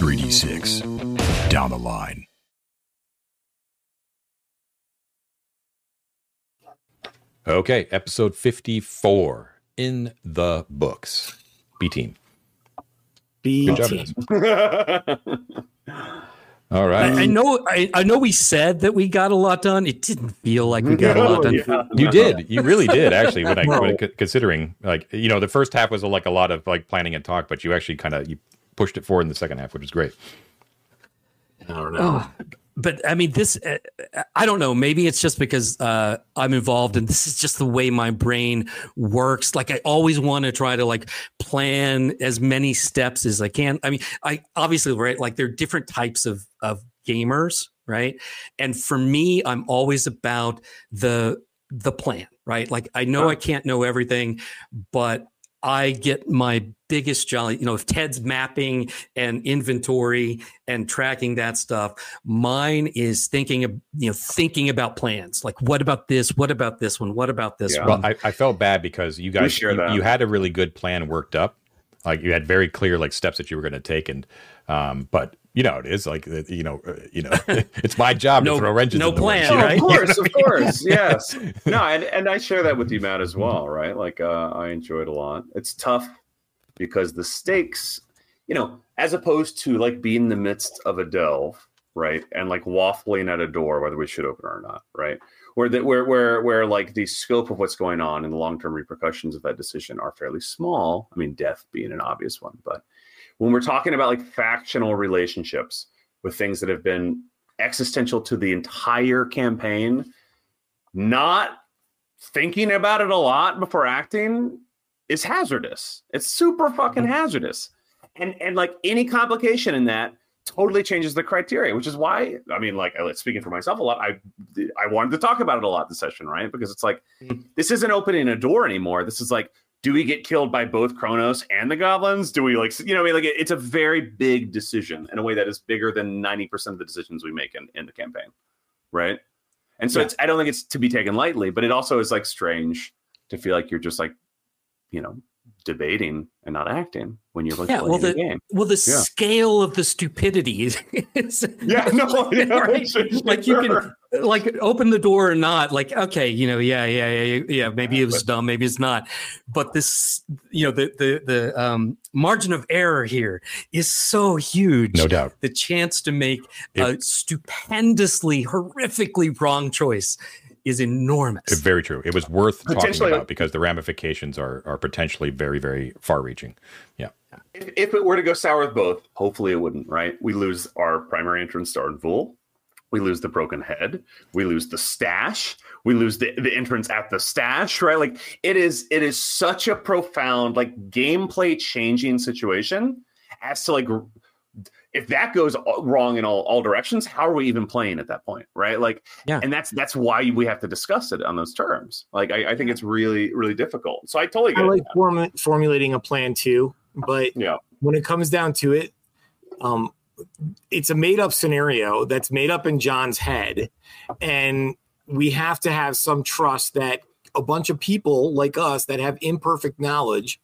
3d6 down the line. Okay, episode 54 in the books. B team. B Good team. All right. I, I know. I, I know. We said that we got a lot done. It didn't feel like we got a lot done. Yeah. You did. You really did, actually. When I No. when, considering, like, you know, the first half was like a lot of like planning and talk, but you actually kind of you pushed it forward in the second half, which was great. I don't know. Oh, but I mean, this, uh, I don't know. Maybe it's just because uh, I'm involved and this is just the way my brain works. Like, I always want to try to like plan as many steps as I can. I mean, I obviously, right? Like, there are different types of, of gamers, right? And for me, I'm always about the, the plan, right? Like, I know I can't know everything, but I get my biggest jolly, you know, if Ted's mapping and inventory and tracking that stuff, mine is thinking of, you know, thinking about plans. Like, what about this? What about this one? What about this Yeah. one? Well, I, I felt bad because you guys share you, you had a really good plan worked up. Like you had very clear like steps that you were going to take, and um, but you know it is like uh, you know uh, you know it's my job No- to throw wrenches. no in the plan, you know? Oh, right? of course, of course, yes. No, and, and I share that with you, Matt, as well, right? Like uh, I enjoyed a lot. It's tough because the stakes, you know, as opposed to like being in the midst of a delve, right, and like waffling at a door whether we should open or not, right? Where that where where where like the scope of what's going on and the long term repercussions of that decision are fairly small. I mean, death being an obvious one, but when we're talking about like factional relationships with things that have been existential to the entire campaign, not thinking about it a lot before acting is hazardous. It's super fucking mm-hmm. hazardous. And and like any complication in that totally changes the criteria, which is why I mean like speaking for myself a lot, I I wanted to talk about it a lot this session, right? Because it's like mm-hmm. this isn't opening a door anymore. This is like do we get killed by both Kronos and the goblins? Do we like you know I mean like it- it's a very big decision in a way that is bigger than 90% of the decisions we make in, in the campaign. Right? And so Yeah. it's I don't think it's to be taken lightly, but it also is like strange to feel like you're just like, you know, debating and not acting when you're like Yeah, well, playing the- the game. well, the Yeah. scale of the stupidity is, is Yeah, no, yeah, right? sure, like you sure. can like open the door or not like okay you know yeah yeah yeah yeah maybe it was dumb maybe it's not but this you know the the the um margin of error here is so huge no doubt. the chance to make It- a stupendously horrifically wrong choice is enormous It's very true. It was worth talking about because the ramifications are are potentially very very far reaching. Yeah. if, if it were to go sour with both, hopefully it wouldn't, right? We lose our primary entrance to Ardvul. We lose the broken head. We lose the stash. We lose the, the entrance at the stash, right? Like it is it is such a profound, like gameplay changing situation as to like r- if that goes wrong in all, all directions, how are we even playing at that point? Right. Like Yeah. and that's that's why we have to discuss it on those terms. Like I, I think it's really, really difficult. So I totally get I like form- formulating a plan too, but Yeah. when it comes down to it, um, it's a made up scenario that's made up in John's head, and we have to have some trust that a bunch of people like us that have imperfect knowledge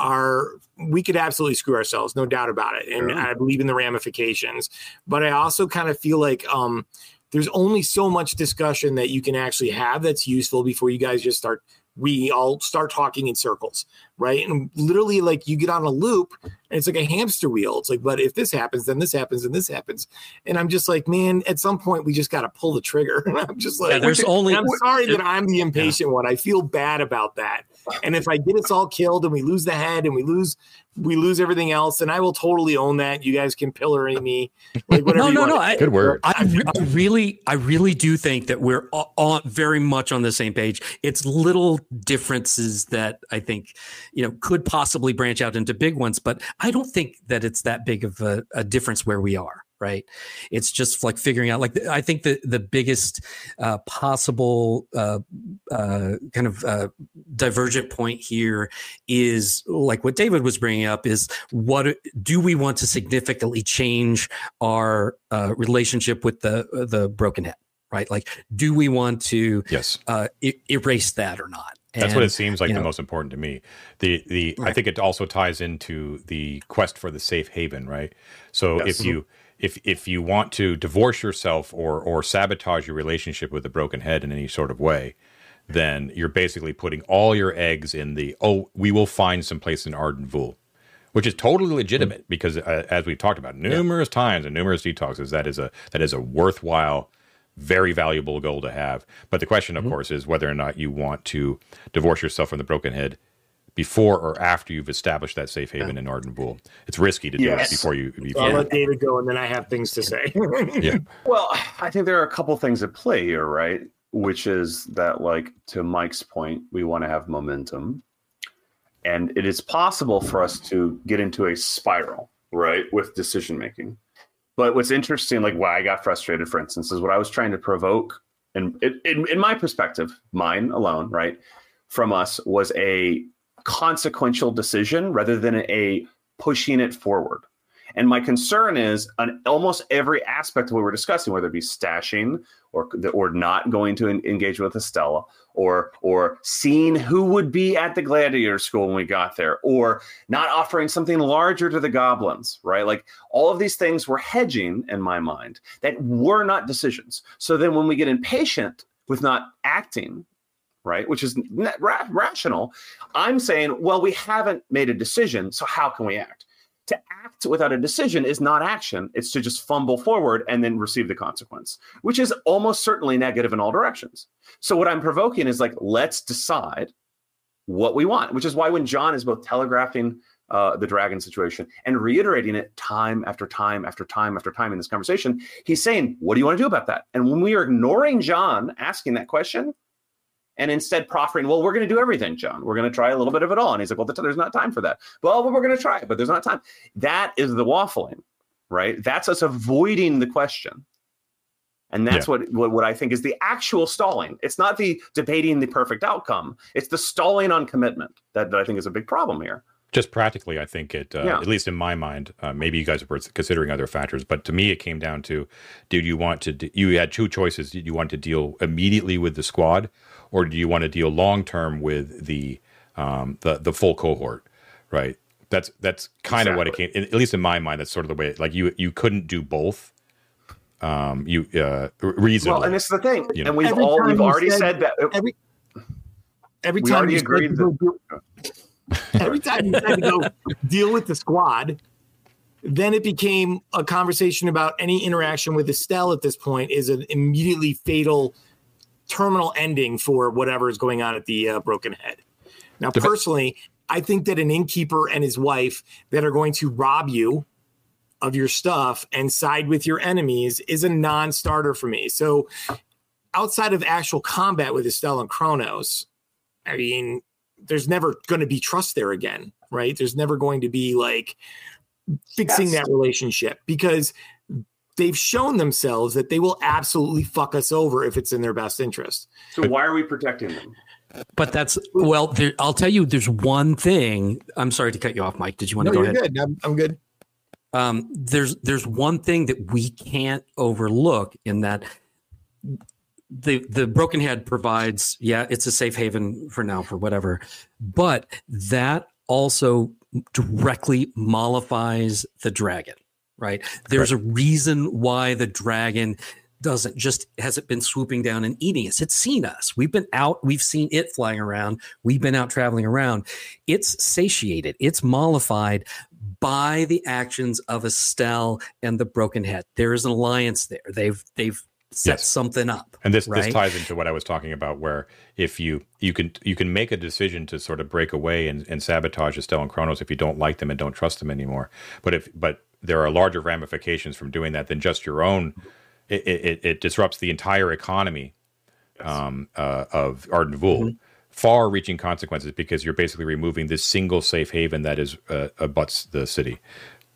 are we could absolutely screw ourselves, no doubt about it. And Sure. I believe in the ramifications, but I also kind of feel like um, there's only so much discussion that you can actually have that's useful before you guys just start we all start talking in circles, right? And literally, like you get on a loop, and it's like a hamster wheel. It's like, but if this happens, then this happens, and this happens, and I'm just like, man, at some point we just got to pull the trigger. And I'm just like, Yeah, there's only- I'm sorry that I'm the impatient one. I feel bad about that. And if I get us all killed and we lose the head and we lose we lose everything else, and I will totally own that. You guys can pillory me, like whatever. no you no want. no I, Good word. I, I really, I really do think that we're all, all very much on the same page. It's little differences that I think, you know, could possibly branch out into big ones, but I don't think that it's that big of a, a difference where we are. Right. It's just like figuring out, like, I think the, the biggest uh, possible uh, uh, kind of uh, divergent point here is like what David was bringing up is what do we want to significantly change our uh, relationship with the the broken head right like do we want to Yes. uh, e- erase that or not That's what it seems like you the know- most important to me. The the I think it also ties into the quest for the safe haven, right? So Yes. if you if if you want to divorce yourself or or sabotage your relationship with the broken head in any sort of way, then you're basically putting all your eggs in the oh we will find some place in Arden Vul, which is totally legitimate because uh, as we've talked about numerous times and numerous detoxes, that is a that is a worthwhile very valuable goal to have. But the question, of course, is whether or not you want to divorce yourself from the broken head before or after you've established that safe haven in Arden Vul. It's risky to do Yes. it before you. So I'll let David go, and then I have things to say. yeah, Well, I think there are a couple things at play here, right? Which is that, like, to Mike's point, we want to have momentum. And it is possible for us to get into a spiral, right, with decision making. But what's interesting, like why I got frustrated, for instance, is what I was trying to provoke, and in, in, in my perspective, mine alone, right, from us was a consequential decision rather than a pushing it forward. And my concern is on almost every aspect of what we're discussing, whether it be stashing or or not going to engage with Estella, or or seeing who would be at the gladiator school when we got there, or not offering something larger to the goblins, right? Like all of these things were hedging in my mind that were not decisions. So then when we get impatient with not acting, right, which is ra- rational, I'm saying, well, we haven't made a decision, so how can we act? to act without a decision is not action. It's to just fumble forward and then receive the consequence, which is almost certainly negative in all directions. So, what I'm provoking is like, let's decide what we want, which is why when John is both telegraphing uh, the dragon situation and reiterating it time after time after time after time in this conversation, he's saying, What do you want to do about that? And when we are ignoring John asking that question, and instead proffering, well, we're going to do everything, John. We're going to try a little bit of it all. And he's like, well, there's not time for that. Well, we're going to try it, but there's not time. That is the waffling, right? That's us avoiding the question. And that's what, what what I think is the actual stalling. It's not the debating the perfect outcome. It's the stalling on commitment that, that I think is a big problem here. just practically, I think it, uh, Yeah. at least in my mind, uh, maybe you guys were considering other factors, but to me, it came down to, did you want to? You had two choices. Did you want to deal immediately with the squad, or do you want to deal long term with the um, the the full cohort? Right. That's that's kind of what it came. At least in my mind, that's sort of the way. Like you you couldn't do both. Um, you uh, r- reasonably. Well, and this is the thing. You know. and we've Every all we've already said- said that. every every time already you said agreed to go deal- every time you said to go deal with the squad, then it became a conversation about any interaction with Estelle at this point is an immediately fatal terminal ending for whatever is going on at the uh, Broken Head. Now, Dep- personally, I think that an innkeeper and his wife that are going to rob you of your stuff and side with your enemies is a non-starter for me. So, outside of actual combat with Estelle and Kronos, I mean, there's never going to be trust there again, right? There's never going to be like fixing Yes. that relationship because they've shown themselves that they will absolutely fuck us over if it's in their best interest. So why are we protecting them? But that's well. There, I'll tell you. There's one thing. I'm sorry to cut you off, Mike. Did you want to go ahead? good. I'm, I'm good. um, there's there's one thing that we can't overlook in that the the broken head provides yeah it's a safe haven for now for whatever but that also directly mollifies the dragon right there's a reason why the dragon doesn't just hasn't been swooping down and eating us it's seen us we've been out we've seen it flying around we've been out traveling around it's satiated it's mollified by the actions of Estelle and the Broken Head. There is an alliance there. They've they've set Yes. something up. And this right? this ties into what I was talking about, where if you you can you can make a decision to sort of break away and, and sabotage Estelle and Kronos if you don't like them and don't trust them anymore. But if but there are larger ramifications from doing that than just your own. It it, it disrupts the entire economy um, uh, of Arden Vul. Far-reaching consequences because you're basically removing this single safe haven that is uh, abuts the city.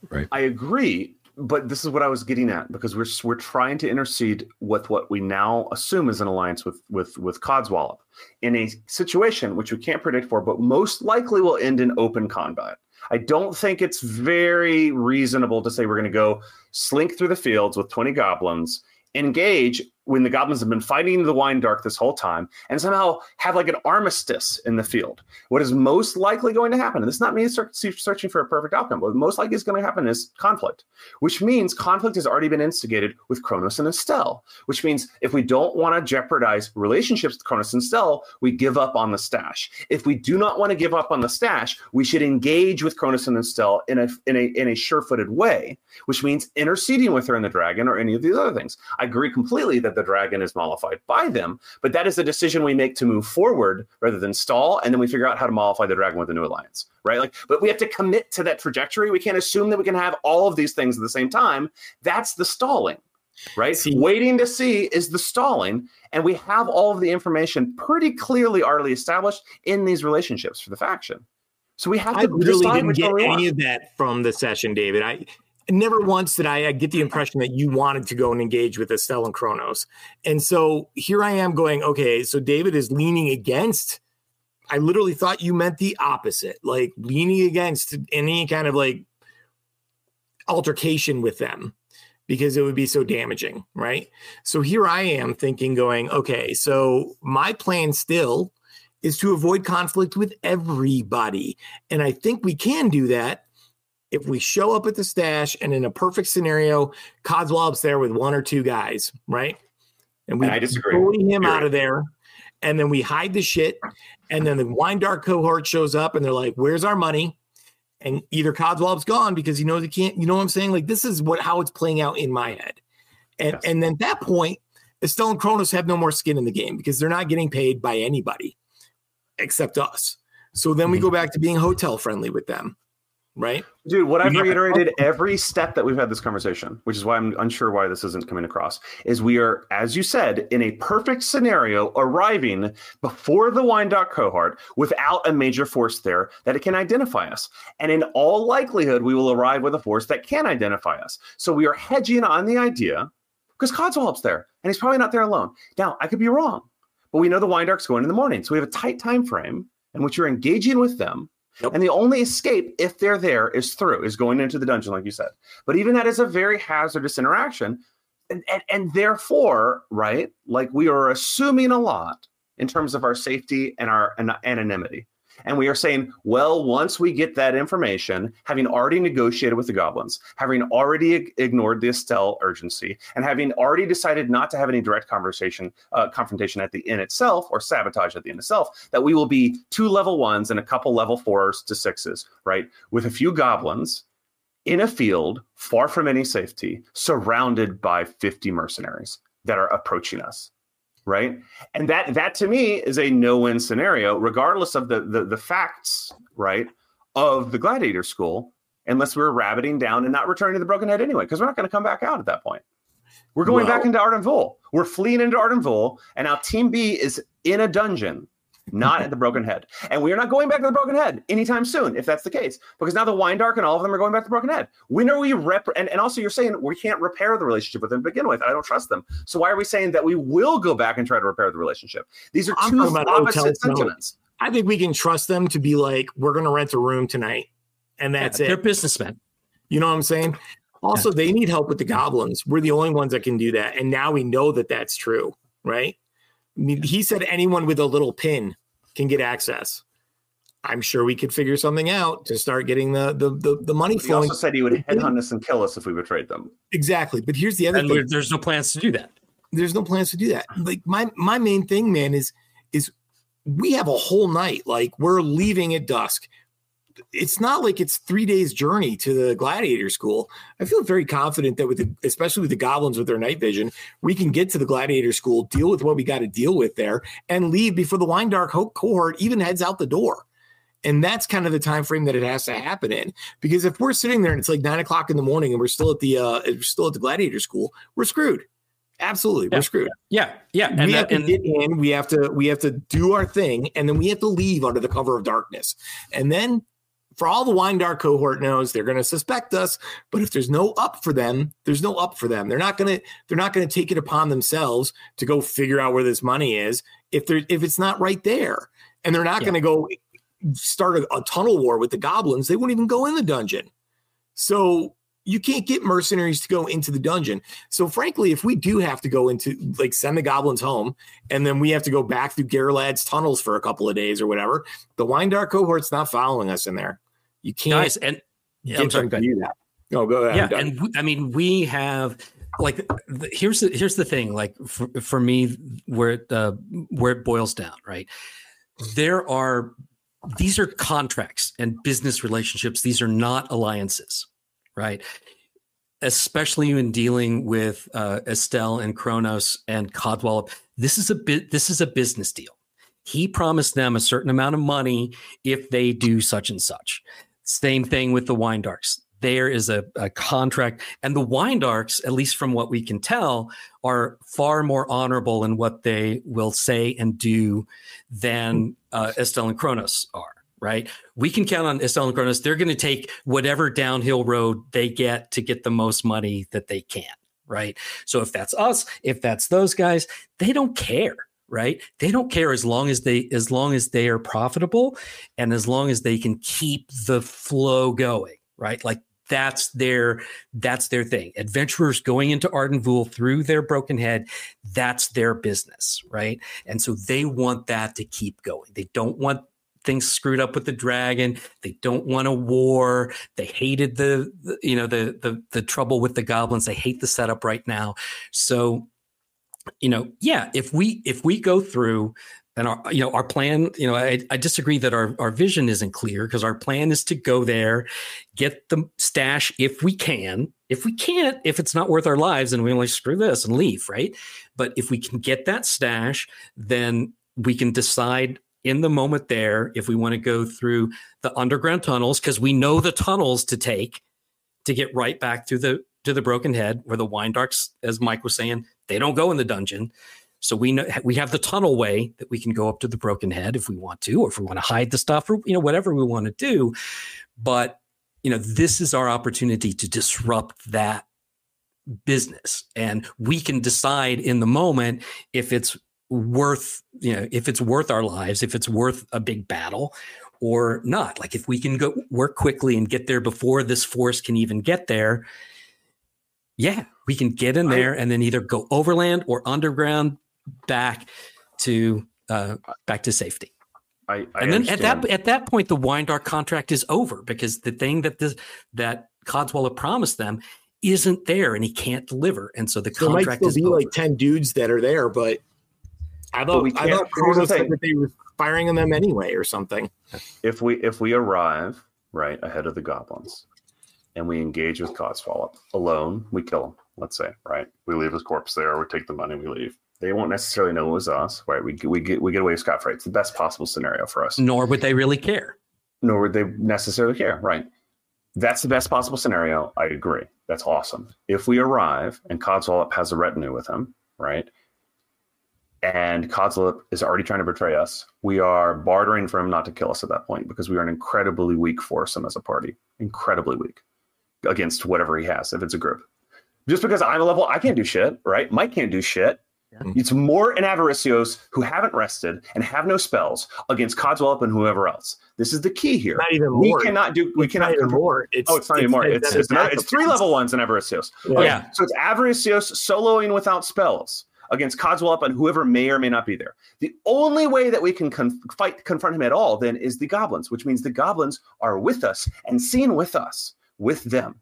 Right. I agree, but this is what I was getting at because we're we're trying to intercede with what we now assume is an alliance with with with Codswallop in a situation which we can't predict for, but most likely will end in open combat. I don't think it's very reasonable to say we're going to go slink through the fields with 20 goblins, engage, when the goblins have been fighting the wine dark this whole time and somehow have like an armistice in the field. What is most likely going to happen, and this is not me searching for a perfect outcome, but most likely is going to happen is conflict, which means conflict has already been instigated with Kronos and Estelle, which means if we don't want to jeopardize relationships with Kronos and Estelle, we give up on the stash. If we do not want to give up on the stash, we should engage with Kronos and Estelle in a, in a, in a sure-footed way, which means interceding with her in the dragon or any of these other things. I agree completely that the dragon is mollified by them, but that is a decision we make to move forward rather than stall, and then we figure out how to mollify the dragon with the new alliance, right? Like, but we have to commit to that trajectory. We can't assume that we can have all of these things at the same time. That's the stalling, right? See, Waiting to see is the stalling, and we have all of the information pretty clearly already established in these relationships for the faction. So we have to. I really didn't get any of that from the session, David. I never once did I, I, get the impression that you wanted to go and engage with Estelle and Kronos. And so here I am going, okay, so David is leaning against. I literally thought you meant the opposite, like leaning against any kind of like altercation with them because it would be so damaging, right? So here I am thinking, going, okay, so my plan still is to avoid conflict with everybody. And I think we can do that if we show up at the stash and in a perfect scenario, Codswallop's there with one or two guys, right? And we and I disagree. Bully him out of there, and then we hide the shit, and then the wine dark cohort shows up, and they're like, "Where's our money?" And either Codswallop's gone because he knows he can't. You know what I'm saying? Like this is what how it's playing out in my head, and yes. and then at that point, Estelle and Kronos have no more skin in the game because they're not getting paid by anybody except us. So then we mm-hmm. go back to being hotel friendly with them right? Dude, what I've reiterated every step that we've had this conversation, which is why I'm unsure why this isn't coming across, is we are, as you said, in a perfect scenario, arriving before the wine cohort without a major force there that it can identify us. And in all likelihood, we will arrive with a force that can identify us. So we are hedging on the idea because Codswallop's there, and he's probably not there alone. Now, I could be wrong, but we know the wine dark's going in the morning. So we have a tight time frame in which you're engaging with them and the only escape, if they're there, is through, is going into the dungeon, like you said. But even that is a very hazardous interaction. And, and, and therefore, right, like we are assuming a lot in terms of our safety and our anonymity. And we are saying, well, once we get that information, having already negotiated with the goblins, having already ignored the Estelle urgency, and having already decided not to have any direct conversation, uh, confrontation at the inn itself or sabotage at the inn itself, that we will be two level ones and a couple level fours to sixes, right? With a few goblins in a field far from any safety, surrounded by 50 mercenaries that are approaching us right? And that that to me is a no-win scenario, regardless of the the, the facts, right, of the gladiator school, unless we're rabbiting down and not returning to the broken head anyway, because we're not going to come back out at that point. We're going well, back into Arden Vul. We're fleeing into Arden Vul, and now Team B is in a dungeon not at the Broken Head. And we are not going back to the Broken Head anytime soon, if that's the case, because now the Wine Dark and all of them are going back to the Broken Head. When are we rep? And, and also, you're saying we can't repair the relationship with them to begin with. I don't trust them. So why are we saying that we will go back and try to repair the relationship? These are two opposite sentiments. I think we can trust them to be like, we're going to rent a room tonight, and that's yeah, it. They're businessmen. You know what I'm saying? Also, yeah. they need help with the goblins. We're the only ones that can do that, and now we know that that's true, right? I mean, he said anyone with a little pin can get access. I'm sure we could figure something out to start getting the the the, the money flowing. He also said he would headhunt us and kill us if we betrayed them. Exactly, but here's the other and thing: there's no plans to do that. There's no plans to do that. Like my my main thing, man, is is we have a whole night. Like we're leaving at dusk it's not like it's three days journey to the gladiator school. I feel very confident that with the, especially with the goblins with their night vision, we can get to the gladiator school, deal with what we got to deal with there, and leave before the wine dark hope cohort even heads out the door. And that's kind of the time frame that it has to happen in. Because if we're sitting there and it's like nine o'clock in the morning and we're still at the uh, we're still at the gladiator school, we're screwed. Absolutely, yeah. we're screwed. Yeah, yeah. And we that, have to and, get in. We have to we have to do our thing, and then we have to leave under the cover of darkness. And then for all the wine dark cohort knows they're going to suspect us but if there's no up for them there's no up for them they're not going to they're not going to take it upon themselves to go figure out where this money is if they're if it's not right there and they're not yeah. going to go start a, a, tunnel war with the goblins they won't even go in the dungeon so you can't get mercenaries to go into the dungeon. So frankly, if we do have to go into like send the goblins home and then we have to go back through Garlad's tunnels for a couple of days or whatever, the Wine-Dark cohort's not following us in there. You can't Guys, and yeah, I'm get sorry, go to ahead. do that. No, go ahead. yeah and we, i mean we have like the, here's the here's the thing like for, for me where it uh, where it boils down right? There are these are contracts and business relationships. These are not alliances right? Especially in dealing with uh, estelle and kronos and codswallop this is a bit this is a business deal. He promised them a certain amount of money if they do such and such same thing with the wine darks. There is a, a contract and the wine darks at least from what we can tell are far more honorable in what they will say and do than uh, estelle and kronos are right? We can count on estelle and kronos. They're going to take whatever downhill road they get to get the most money that they can right? So if that's us if that's those guys they don't care right? They don't care as long as they as long as they are profitable and as long as they can keep the flow going right? Like that's their that's their thing. Adventurers going into Arden Vul through their broken head that's their business right? And so they want that to keep going. They don't want things screwed up with the dragon. They don't want a war. They hated the, the you know the, the the trouble with the goblins. They hate the setup right now. So you know yeah if we if we go through and our you know our plan you know i, I disagree that our, our vision isn't clear because our plan is to go there get the stash if we can. If we can't if it's not worth our lives and we only screw this and leave right? But if we can get that stash then we can decide in the moment there if we want to go through the underground tunnels because we know the tunnels to take to get right back through the to the broken head where the wine darks as mike was saying they don't go in the dungeon so we know we have the tunnel way that we can go up to the broken head if we want to, or if we want to hide the stuff, or you know whatever we want to do. But you know this is our opportunity to disrupt that business, and we can decide in the moment if it's worth you know if it's worth our lives, if it's worth a big battle or not. Like if we can go work quickly and get there before this force can even get there. Yeah, we can get in there and then either go overland or underground back to uh, back to safety. I, I and then at that at that point, the wine dark contract is over because the thing that this that Codswallop promised them isn't there, and he can't deliver, and so the There might contract still is be over. like 10 dudes that are there, but I thought, we I thought here's Kronos said that they were firing on them anyway or something. if we if we arrive right ahead of the goblins and we engage with Codswallop alone, we kill him. Let's say right, we leave his corpse there. We take the money, we leave. They won't necessarily know it was us, right? We we get we get away scot free. It's the best possible scenario for us. Nor would they really care. Nor would they necessarily care, right? That's the best possible scenario. I agree. That's awesome. If we arrive and Codswallop has a retinue with him, right? And Codswallop is already trying to betray us. We are bartering for him not to kill us at that point because we are an incredibly weak foursome as a party. Incredibly weak against whatever he has, if it's a group. Just because I'm a level, I can't do shit, right? Mike can't do shit. Yeah. Mm-hmm. It's more in Avaricios who haven't rested and have no spells against Codswallop and whoever else. This is the key here. Not even We more. cannot do. We It's cannot. even more. It's, Oh, it's not even more. It's, it's, another- it's three level ones in Avaricios. Yeah. Okay, Yeah. So it's Avaricios soloing without spells against Codswallop and whoever may or may not be there. The only way that we can con- fight confront him at all then is the goblins, which means the goblins are with us and seen with us, with them.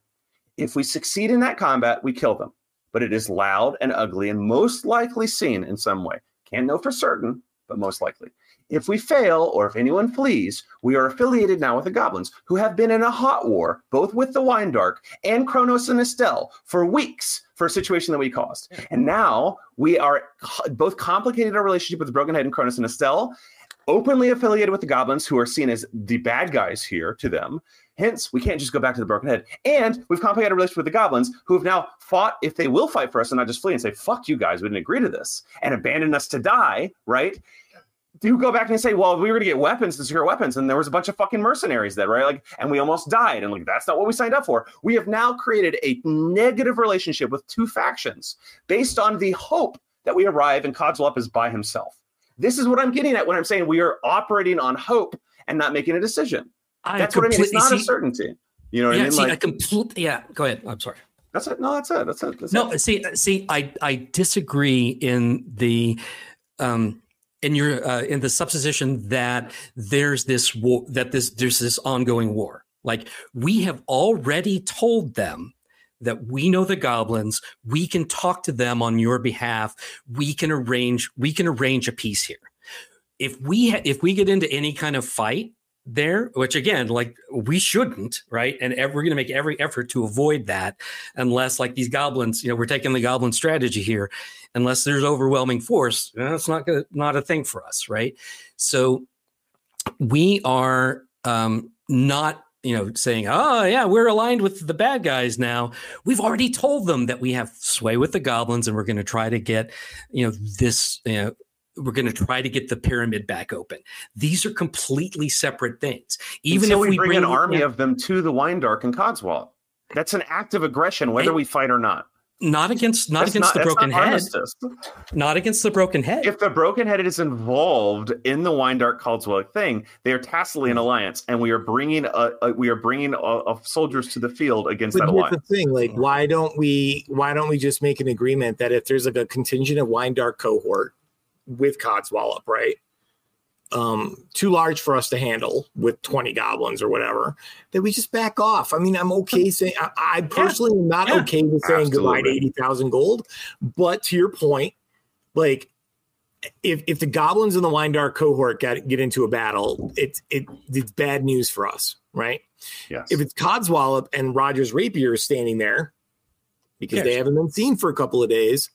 If we succeed in that combat, we kill them. But it is loud and ugly and most likely seen in some way. Can't know for certain, but most likely. If we fail, or if anyone flees, we are affiliated now with the goblins, who have been in a hot war, both with the Wine Dark and Kronos and Estelle, for weeks for a situation that we caused. And now we are both complicated our relationship with the Broken Head and Kronos and Estelle, openly affiliated with the goblins, who are seen as the bad guys here to them. Hence, we can't just go back to the Broken Head. And we've complicated a relationship with the goblins, who have now fought if they will fight for us and not just flee and say, fuck you guys, we didn't agree to this, and abandon us to die, right? you go back and say, well, we were going to get weapons to secure weapons, and there was a bunch of fucking mercenaries that, right? Like, and we almost died, and like that's not what we signed up for. We have now created a negative relationship with two factions based on the hope that we arrive and Codswallop is by himself. This is what I'm getting at when I'm saying we are operating on hope and not making a decision. I That's what I mean. It's not a certainty. You know what yeah, I mean? see, Like a complete. Yeah, go ahead. I'm sorry. that's it. No, that's it. That's it. That's No, it. see, see, I I disagree in the um in your uh, in the supposition that there's this war that this there's this ongoing war. Like we have already told them that we know the goblins, we can talk to them on your behalf, we can arrange we can arrange a peace here. If we ha- if we get into any kind of fight there, which again, like we shouldn't, right? And ev- we're going to make every effort to avoid that, unless like these goblins, you know, we're taking the goblin strategy here. Unless there's overwhelming force, that's not not a thing for us, right? So we are um, not, you know, saying, "Oh yeah, we're aligned with the bad guys now." We've already told them that we have sway with the goblins, and we're going to try to get, you know, this, you know, we're going to try to get the pyramid back open. These are completely separate things. Even Until if we, bring, an army yeah, of them to the Wine Dark and Codswallop. That's an act of aggression, whether Hey, we fight or not. Not against not That's against the broken not head, armistice. not against the broken head. If the broken head is involved in the Wine Dark Codswallop thing, they are tacitly an alliance, and we are bringing a, a we are bringing a, a soldiers to the field against But that here's alliance. the thing, like, why don't we why don't we just make an agreement that if there's like a contingent of Wine Dark cohort with Codswallop, right? Um, too large for us to handle with 20 goblins or whatever, that we just back off. I mean, I'm okay saying I, I personally am not Yeah. okay with saying goodbye to 80,000 gold. But to your point, like if if the goblins and the Wine Dark cohort get get into a battle, it's it it's bad news for us, right? Yes. if it's Codswallop and Rogers Rapier is standing there because Yes. they haven't been seen for a couple of days,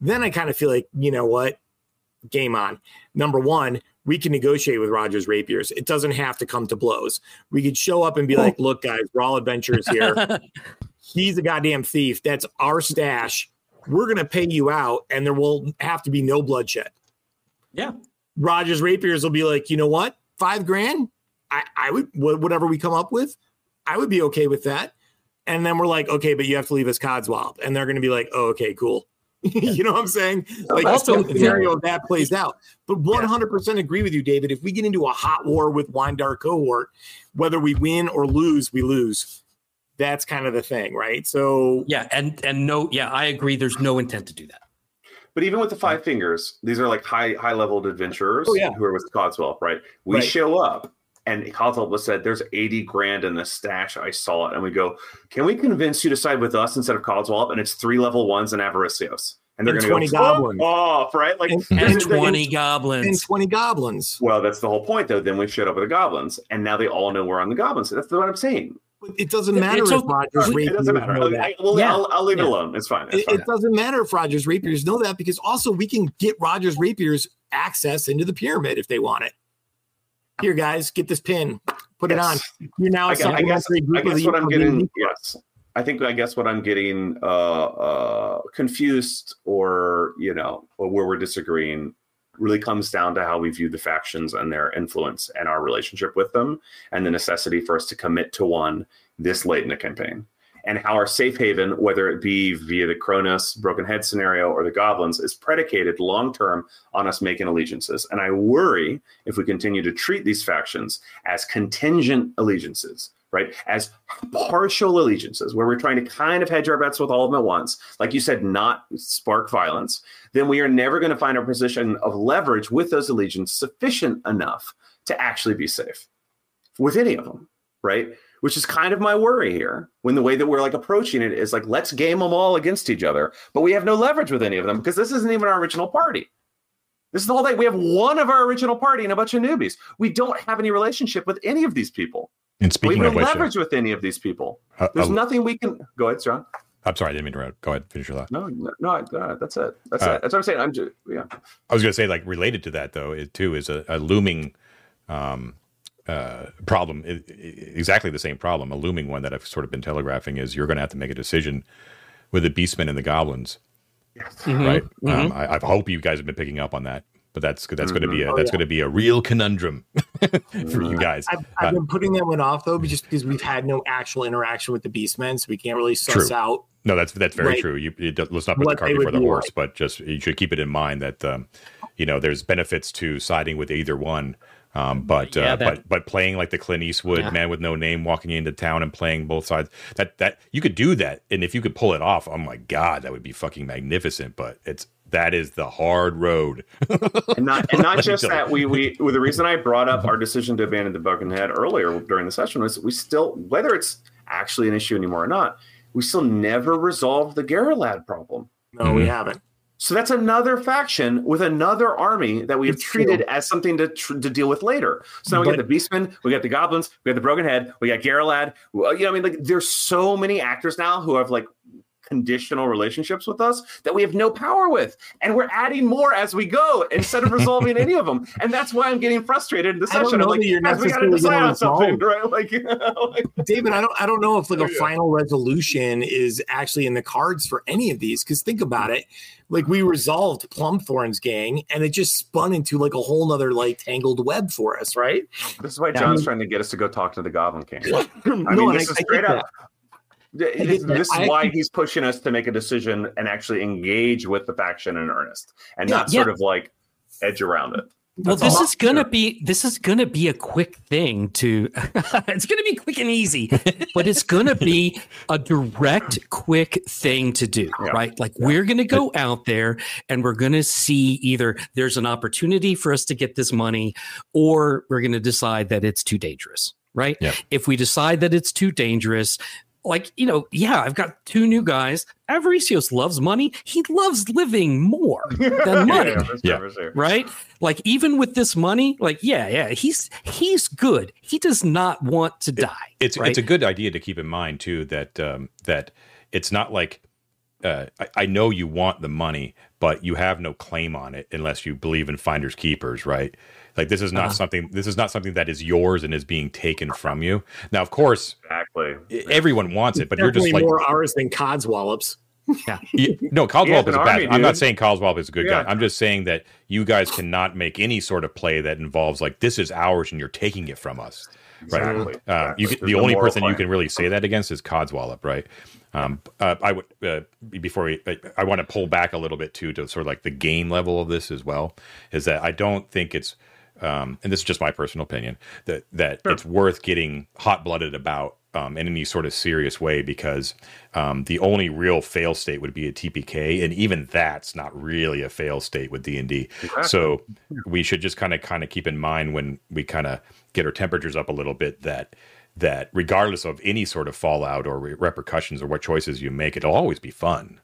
then I kind of feel like, you know what? Game on. Number one, we can negotiate with Rogers Rapiers. It doesn't have to come to blows. We could show up and be like, look, guys, we're all adventurers here. He's a goddamn thief. That's our stash. We're going to pay you out, and there will have to be no bloodshed. yeah, Rogers Rapiers will be like, you know what? Five grand? I, I would, whatever we come up with, I would be okay with that. And then we're like, okay, but you have to leave us Codswallop. And they're going to be like, oh, okay, cool. you know what I'm saying? Like, Also- also, scenario of that plays out. But 100% agree with you, David. If we get into a hot war with Wine Dark cohort, whether we win or lose, we lose. That's kind of the thing, right? So, yeah, and and no, yeah, I agree. There's no intent to do that. But even with the five fingers, these are like high high leveled adventurers Oh, yeah. who are with Codswallop, right? We Right. show up and Codswallop was said, There's 80 grand in the stash. I saw it. And we go, Can we convince you to side with us instead of Codswallop? And it's three level ones and Avaricios. And they're And going 20 to go goblins. Off, right? Like And- this And is the- twenty and goblins. 20 goblins. Well, that's the whole point, though. Then we showed up with the goblins, and now they all know we're on the goblins. That's what I'm saying. But It doesn't matter it's if okay. Rogers It It doesn't matter. know I, that. I, well, Yeah. I'll, I'll leave Yeah. it alone. It's fine. It's It, fine. it doesn't matter if Rogers Rapiers know that because also we can get Rogers Rapiers access into the pyramid if they want it. Here, guys, get this pin. Put Yes. it on. You're now I I guess, group I guess what I'm getting, yes, I think I guess what I'm getting uh, uh, confused or you know or where we're disagreeing really comes down to how we view the factions and their influence and our relationship with them, and the necessity for us to commit to one this late in the campaign. And how our safe haven, whether it be via the Kronos broken head scenario or the goblins, is predicated long term on us making allegiances. And I worry if we continue to treat these factions as contingent allegiances, right? As partial allegiances, where we're trying to kind of hedge our bets with all of them at once, like you said, not spark violence, then we are never going to find a position of leverage with those allegiances sufficient enough to actually be safe with any of them, right? Which is kind of my worry here when the way that we're like approaching it is like, let's game them all against each other, but we have no leverage with any of them because this isn't even our original party. This is the whole thing. We have one of our original party and a bunch of newbies. We don't have any relationship with any of these people. And We speaking have of no which, leverage with any of these people. uh, There's uh, nothing we can. Go ahead, John. I'm sorry, I didn't mean to interrupt. Go ahead, finish your thought. No, no, no uh, that's it. That's Uh, it. That's what I'm saying. I'm just, yeah. I was going to say, like, related to that, though, it too is a, a looming um, uh, problem. i- i- exactly the same problem, a looming one that I've sort of been telegraphing is you're going to have to make a decision with the Beastmen and the Goblins, Mhm, right? mhm. Um, I, I hope you guys have been picking up on that, but that's that's going to be a Oh, that's yeah. going to be a real conundrum for you guys. I've, I've been putting that one off though, just because we've had no actual interaction with the Beastmen, so we can't really suss True. out. No, that's that's very Like, true. You it, let's not put the cart before the horse, like. but just you should keep it in mind that um, you know there's benefits to siding with either one, Um, but Yeah, uh, that- but but playing like the Clint Eastwood Yeah. man with no name walking into town and playing both sides that that you could do that and if you could pull it off oh my god that would be fucking magnificent but it's that is the hard road and not and not just that we we well, the reason I brought up our decision to abandon the Broken Head earlier during the session was we still whether it's actually an issue anymore or not, we still never resolved the Garrelad problem. No, we Mhm. haven't. So that's another faction with another army that we have It's treated true. as something to tr- to deal with later. So now we got the Beastmen, we got the Goblins, we got the Broken Head, we got Garrelad. Well, You know, I mean, like there's so many actors now who have like conditional relationships with us that we have no power with, and we're adding more as we go instead of resolving any of them. And that's why I'm getting frustrated in the session. I'm like, you're guys, we got to necessarily decide on something, right? Like, like David, I don't I don't know if like a final resolution is actually in the cards for any of these. Because think about it. Like we resolved Plumthorn's gang and it just spun into like a whole nother like tangled web for us, right? this is why Yeah. John's trying to get us to go talk to the Goblin King. I mean, and this I- is straight up. This, this is why he's pushing us to make a decision and actually engage with the faction in earnest, and Yeah, not yeah. sort of like edge around it. Well, this is gonna be this is gonna be a quick thing to. it's gonna be quick and easy, but it's gonna be a direct, quick thing to do, Yeah. right? Like we're gonna go out there and we're gonna see either there's an opportunity for us to get this money, or we're gonna decide that it's too dangerous, right? Yeah. If we decide that it's too dangerous. Like, you know, yeah, I've got two new guys. Avaricios loves money. He loves living more than money yeah, that's Yeah. sure. right like even with this money like yeah yeah he's he's good he does not want to die it's right? it's a good idea to keep in mind too that um, that it's not like uh, I, I know you want the money, but you have no claim on it unless you believe in finders keepers, right? Like this is not Uh-huh. something this is not something that is yours and is being taken from you. Now, of course, Exactly. everyone wants it, but you're just like more ours than Codswallops. Yeah, no, Coswell He has is an bad. army, I'm not saying Coswell is a good Yeah. guy. I'm just saying that you guys cannot make any sort of play that involves like this is ours and you're taking it from us. Right. Exactly. Uh, you Exactly. can, the only moral person you can really say that against is Codswallop, right? Um, uh, I would uh, before we, I, I want to pull back a little bit too to sort of like the game level of this as well. Is that I don't think it's, um, and this is just my personal opinion that that Sure. it's worth getting hot blooded about um, in any sort of serious way because um, the only real fail state would be a TPK, and even that's not really a fail state with D and D. So we should just kind of kind of keep in mind when we kind of get our temperatures up a little bit that that regardless of any sort of fallout or re- repercussions or what choices you make, it'll always be fun.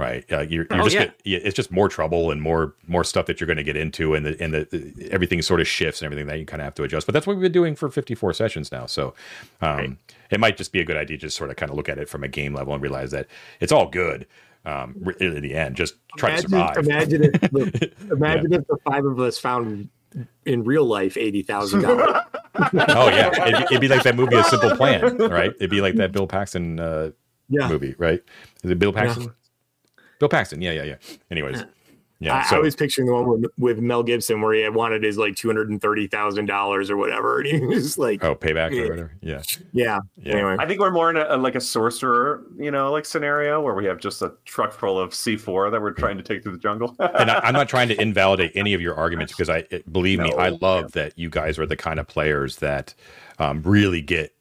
Right, uh, you're, you're Oh, just yeah. get- yeah, it's just more trouble and more more stuff that you're going to get into, and the and the everything sort of shifts and everything that you kind of have to adjust. But that's what we've been doing for 54 sessions now. So um, Right. it might just be a good idea to just sort of kind of look at it from a game level and realize that it's all good um, in the end. Just try imagine, to survive. Imagine if the, imagine if the five of us found in real life eighty thousand dollars. oh yeah, it'd, be- it'd be like that movie, A Simple Plan, right? It'd be like that Bill Paxton uh, Yeah, movie, right? Is it Bill Paxton? Bill Paxton, yeah, yeah, yeah. Anyways, yeah. I, so I was picturing the one with, with Mel Gibson where he had wanted his like two hundred and thirty thousand dollars or whatever, and he was like, oh, payback or whatever. Yeah, "Yeah." yeah. Anyway, I think we're more in a, like a sorcerer, you know, like scenario where we have just a truck full of C4 that we're trying to take through the jungle. and I, I'm not trying to invalidate any of your arguments because I it- believe me, I love that you guys are the kind of players that um, really get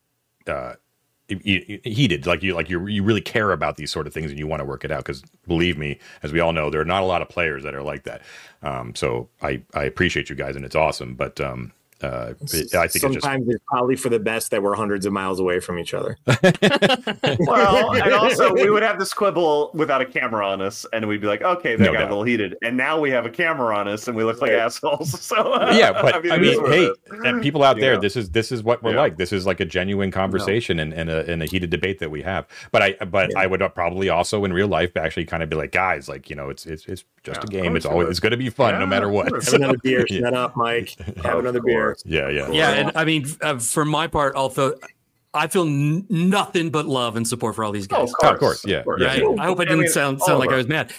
uh, he- he- heated, like you, like you, you really care about these sort of things and you want to work it out. Because believe me, as we all know, there are not a lot of players that are like that. Um, so I, I appreciate you guys and it's awesome. But um, uh, it- I think it's just sometimes it's probably for the best that we're hundreds of miles away from each other. well, and also we would have this quibble without a camera on us, and we'd be like, okay, that No got doubt. a little heated. And now we have a camera on us, and we look like Right. assholes. So uh, yeah, but I mean, is what it hey, and people out there, know? this is this is what we're Yeah. like. This is like a genuine conversation and, and, a, and a heated debate that we have. But I but Yeah. I would probably also in real life actually kind of be like, guys, like you know, it's it's it's just Yeah, a game. It's course it always it's going to be fun Yeah, no matter what. course. Have another beer. Yeah. Shut up, Mike. Have another beer. Course. Yeah, yeah, yeah and i mean uh, for my part although i feel n- nothing but love and support for all these Oh, guys Oh, of course, yeah, yeah, right? yeah. i hope i I didn't mean, sound sound like i was mad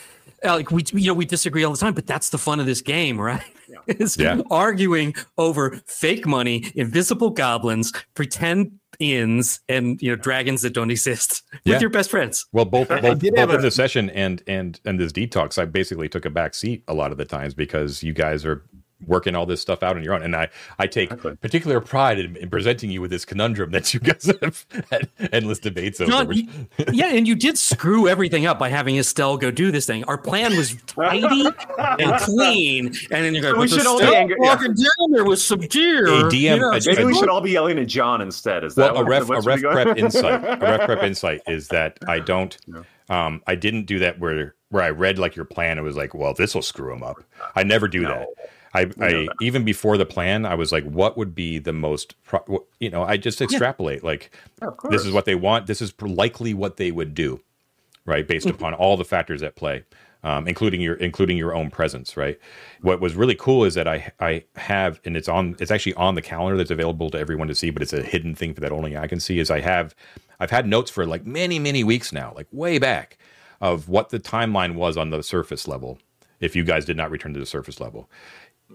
Uh, like we you know we disagree all the time but that's the fun of this game right is Yeah. arguing over fake money invisible goblins pretend inns and you know dragons that don't exist with Yeah. your best friends Well, both I both, did both have in the session and and and this detox, I basically took a back seat a lot of the times because you guys are working all this stuff out on your own. And I, I take Exactly. particular pride in, in presenting you with this conundrum that you guys have had endless debates over. John, which- you- yeah, and you did screw everything up by having Estelle go do this thing. Our plan was tidy and clean, and then you go. So we "But should all be Estelle angry- yeah. walking down there with some deer. A DM you know, a- Maybe we a- should all be yelling at John instead. Is well, that a ref, a ref prep insight, a ref prep insight is that I don't, No. um, I didn't do that where where I read like your plan. It was like, well, this will screw him up. I never do No. that. I, know I that. even before the plan, I was like, what would be the most, pro- you know, I just extrapolate like Yeah, of this is what they want. This is likely what they would do, right? Based Mm-hmm. upon all the factors at play, um, including your including your own presence, right? What was really cool is that I I have, and it's on, it's actually on the calendar that's available to everyone to see, but it's a hidden thing for that only I can see. Is I have, I've had notes for like many many weeks now, like way back, of what the timeline was on the surface level. If you guys did not return to the surface level,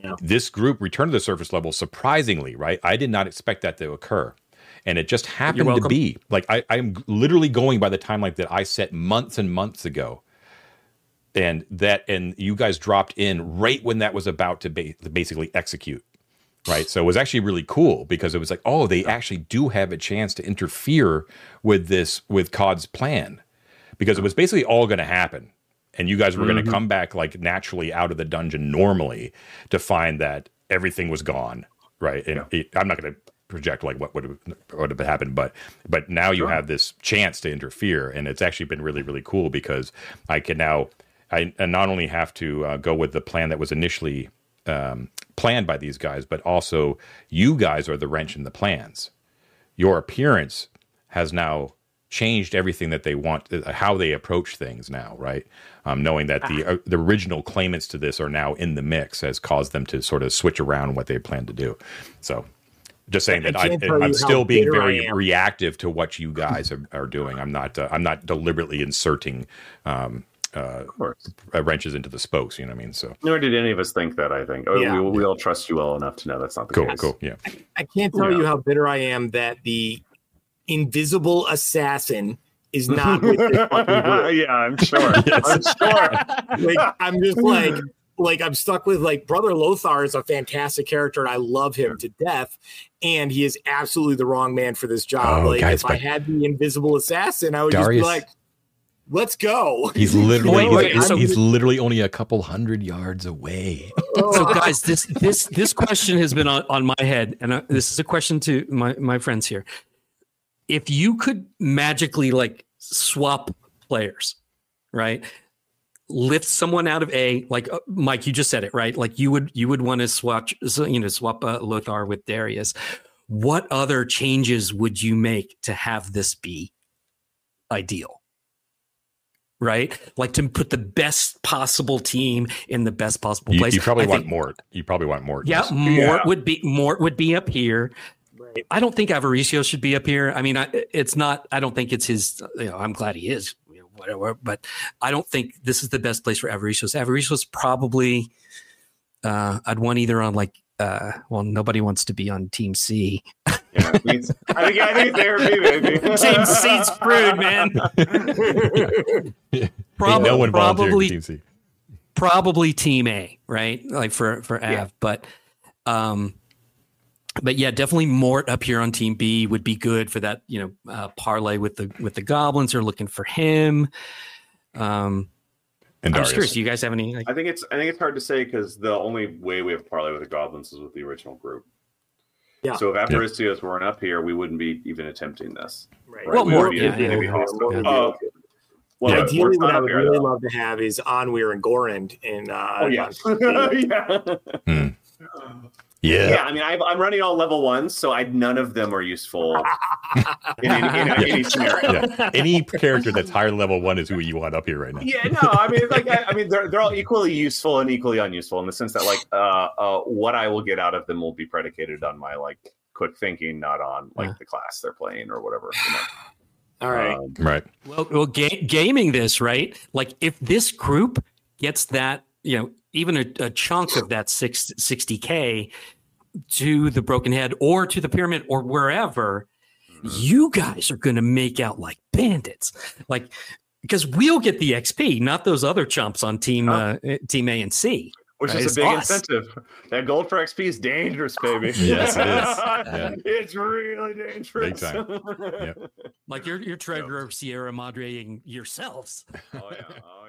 Yeah. this group returned to the surface level surprisingly, right? I did not expect that to occur. And it just happened to be like I, I'm literally going by the timeline that I set months and months ago. And that, and you guys dropped in right when that was about to, ba- to basically execute. Right. So it was actually really cool because it was like, oh, they actually do have a chance to interfere with this, with COD's plan because it was basically all going to happen. And you guys were going to come back like naturally out of the dungeon normally to find that everything was gone. Right. And it, I'm not going to project like what would have, would have happened, but, but now you Sure. have this chance to interfere. And it's actually been really, really cool because I can now, I, I not only have to uh, go with the plan that was initially um, planned by these guys, but also you guys are the wrench in the plans. Your appearance has now changed everything that they want, uh, how they approach things now, right? Um, knowing that the uh, the original claimants to this are now in the mix has caused them to sort of switch around what they plan to do. So, just saying I that I, can't tell you I'm still being very reactive to what you guys are, are doing. I'm not uh, I'm not deliberately inserting um, uh, uh, wrenches into the spokes. You know what I mean? So Nor did any of us think that. I think. Oh, Yeah. we, we all trust you well enough to know that's not the cool, case. cool, yeah. I can't tell Yeah. you how bitter I am that the invisible assassin is not with this fucking group. yeah, I'm sure. I'm sure. Like I'm just like like I'm stuck with like brother Lothar is a fantastic character and I love him to death and he is absolutely the wrong man for this job. Oh, like guys, if I had the invisible assassin, I would just be like, let's go. He's literally Wait, wait, he's, so- he's literally only a couple hundred yards away. so guys this this this question has been on, on my head and uh, this is a question to my my friends here if you could magically like swap players right lift someone out of a like uh, mike you just said it right like you would you would want to swap you know swap uh, lothar with darius what other changes would you make to have this be ideal right like to put the best possible team in the best possible place you probably I want think- Mort. You probably want Mort. yeah, Just- Mort Yeah. would be Mort would be up here. Right. I don't think Avaricio should be up here. I mean, I, it's not. I don't think it's his. You know, I'm glad he is. You know, whatever, but I don't think this is the best place for Avaricios. Avaricios probably. Uh, I'd want either on like. Uh, well, nobody wants to be on Team C. Yeah, I think I think, I think it's therapy, baby. Team C's screwed, man. Ain't Prob- no one probably Team C. probably team A, right? Like for for Av, Yeah. but um but yeah, definitely Mort up here on team B would be good for that, you know, uh, parlay with the with the goblins are looking for him. Um And I'm just curious, do you guys have any like I think it's I think it's hard to say because the only way we have parlay with the goblins is with the original group. Yeah. So if Avaricios weren't up here, we wouldn't be even attempting this. Right. Right. Well, We more- would be- yeah, yeah, yeah. hostile. Oh, well, Yeah. uh, Ideally, what I would here, really though. love to have is Onweir and Gorand in uh Oh yeah, yeah. Yeah. Yeah, I mean, I've, I'm running all level ones, so I none of them are useful in any, in any scenario. Yeah. Any character that's higher level one is who you want up here right now. Yeah, no, I mean, like, I, I mean, they're they're all equally useful and equally unuseful in the sense that, like, uh, uh, what I will get out of them will be predicated on my like quick thinking, not on like Yeah. the class they're playing or whatever. You know? All right. Um, Right. well, well ga- gaming this, right? Like if this group gets that, you know, even a, a chunk of that six, 60k to the broken head or to the pyramid or wherever, you guys are going to make out like bandits. Like, because we'll get the XP, not those other chumps on team Oh. uh, team A and C. which is It's a big us. incentive. That gold for XP is dangerous, baby. Yes, it is. Yeah. It's really dangerous. Big time. Yep. Like you're you're treasurer of Sierra Madreing yourselves. oh yeah. Oh